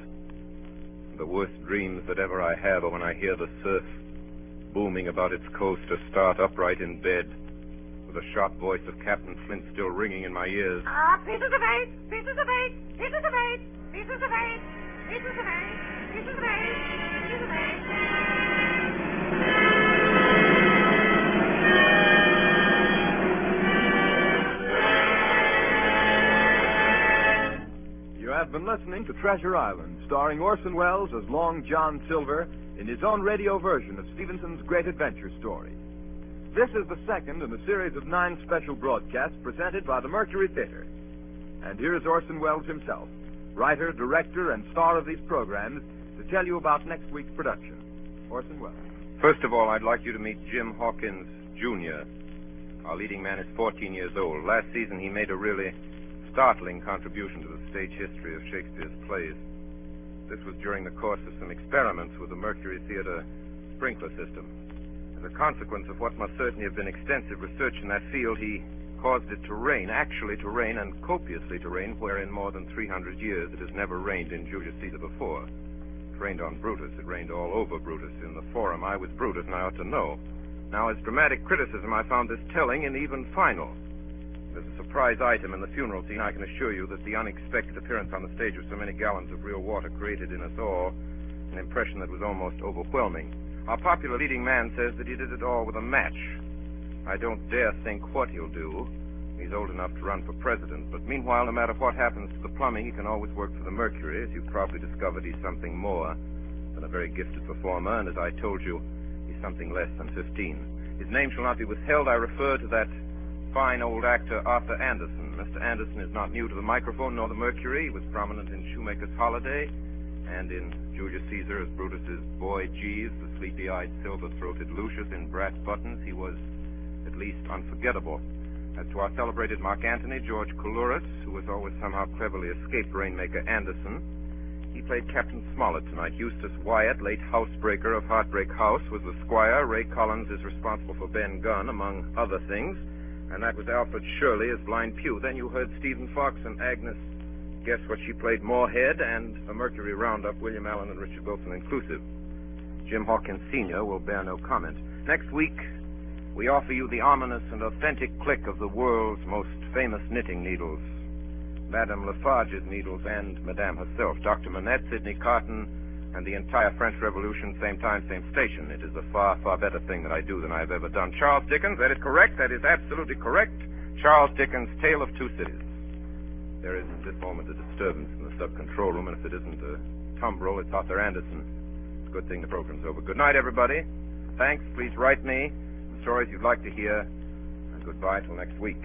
The worst dreams that ever I have are when I hear the surf booming about its coast or start upright in bed, with the sharp voice of Captain Flint still ringing in my ears. Ah, pieces of eight, pieces of eight, pieces of eight, pieces of eight, pieces of eight, pieces of eight, pieces of eight. Have been listening to Treasure Island, starring Orson Welles as Long John Silver in his own radio version of Stevenson's great adventure story. This is the second in a series of nine special broadcasts presented by the Mercury Theater. And here is Orson Welles himself, writer, director, and star of these programs, to tell you about next week's production. Orson Welles. First of all, I'd like you to meet Jim Hawkins, Jr. Our leading man is 14 years old. Last season, he made a really startling contribution to the stage history of Shakespeare's plays. This was during the course of some experiments with the Mercury Theater sprinkler system. As a consequence of what must certainly have been extensive research in that field, he caused it to rain, actually to rain, and copiously to rain, where in more than 300 years it has never rained in Julius Caesar before. It rained on Brutus. It rained all over Brutus. In the forum, I was Brutus, and I ought to know. Now, as dramatic criticism, I found this telling and even final. There's a surprise item in the funeral scene. I can assure you that the unexpected appearance on the stage of so many gallons of real water created in us all an impression that was almost overwhelming. Our popular leading man says that he did it all with a match. I don't dare think what he'll do. He's old enough to run for president. But meanwhile, no matter what happens to the plumbing, he can always work for the Mercury. As you've probably discovered, he's something more than a very gifted performer. And as I told you, he's something less than 15. His name shall not be withheld. I refer to that fine old actor Arthur Anderson. Mr. Anderson is not new to the microphone nor the Mercury. He was prominent in Shoemaker's Holiday and in Julius Caesar as Brutus's boy Jeeves, the sleepy-eyed, silver-throated Lucius in brass buttons. He was at least unforgettable. As to our celebrated Mark Antony, George Coulouris, who has always somehow cleverly escaped Rainmaker Anderson, he played Captain Smollett tonight. Eustace Wyatt, late housebreaker of Heartbreak House, was the squire. Ray Collins is responsible for Ben Gunn, among other things and that was Alfred Shirley as Blind Pew. Then you heard Stephen Fox and Agnes guess what she played Moorehead, and a Mercury Roundup, William Allen and Richard Wilson inclusive. Jim Hawkins Sr. will bear no comment. Next week, we offer you the ominous and authentic click of the world's most famous knitting needles. Madame Defarge's needles and Madame herself, Dr. Manette, Sidney Carton, and the entire French Revolution, same time, same station. It is a far, far better thing that I do than I've ever done. Charles Dickens, that is correct. That is absolutely correct. Charles Dickens' Tale of Two Cities. There is at this moment a disturbance in the sub-control room, and if it isn't a tumbrel, it's Arthur Anderson. It's a good thing the program's over. Good night, everybody. Thanks. Please write me the stories you'd like to hear, and goodbye till next week.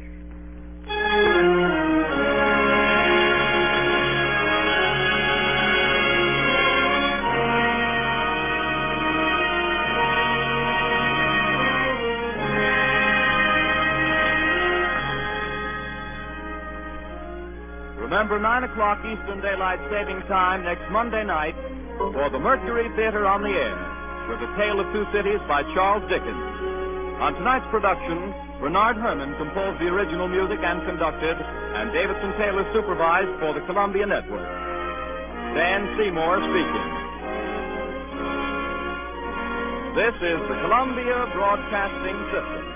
Remember 9 o'clock Eastern Daylight Saving Time next Monday night for the Mercury Theater on the Air with A Tale of Two Cities by Charles Dickens. On tonight's production, Bernard Herrmann composed the original music and conducted, and Davidson Taylor supervised for the Columbia Network. Dan Seymour speaking. This is the Columbia Broadcasting System.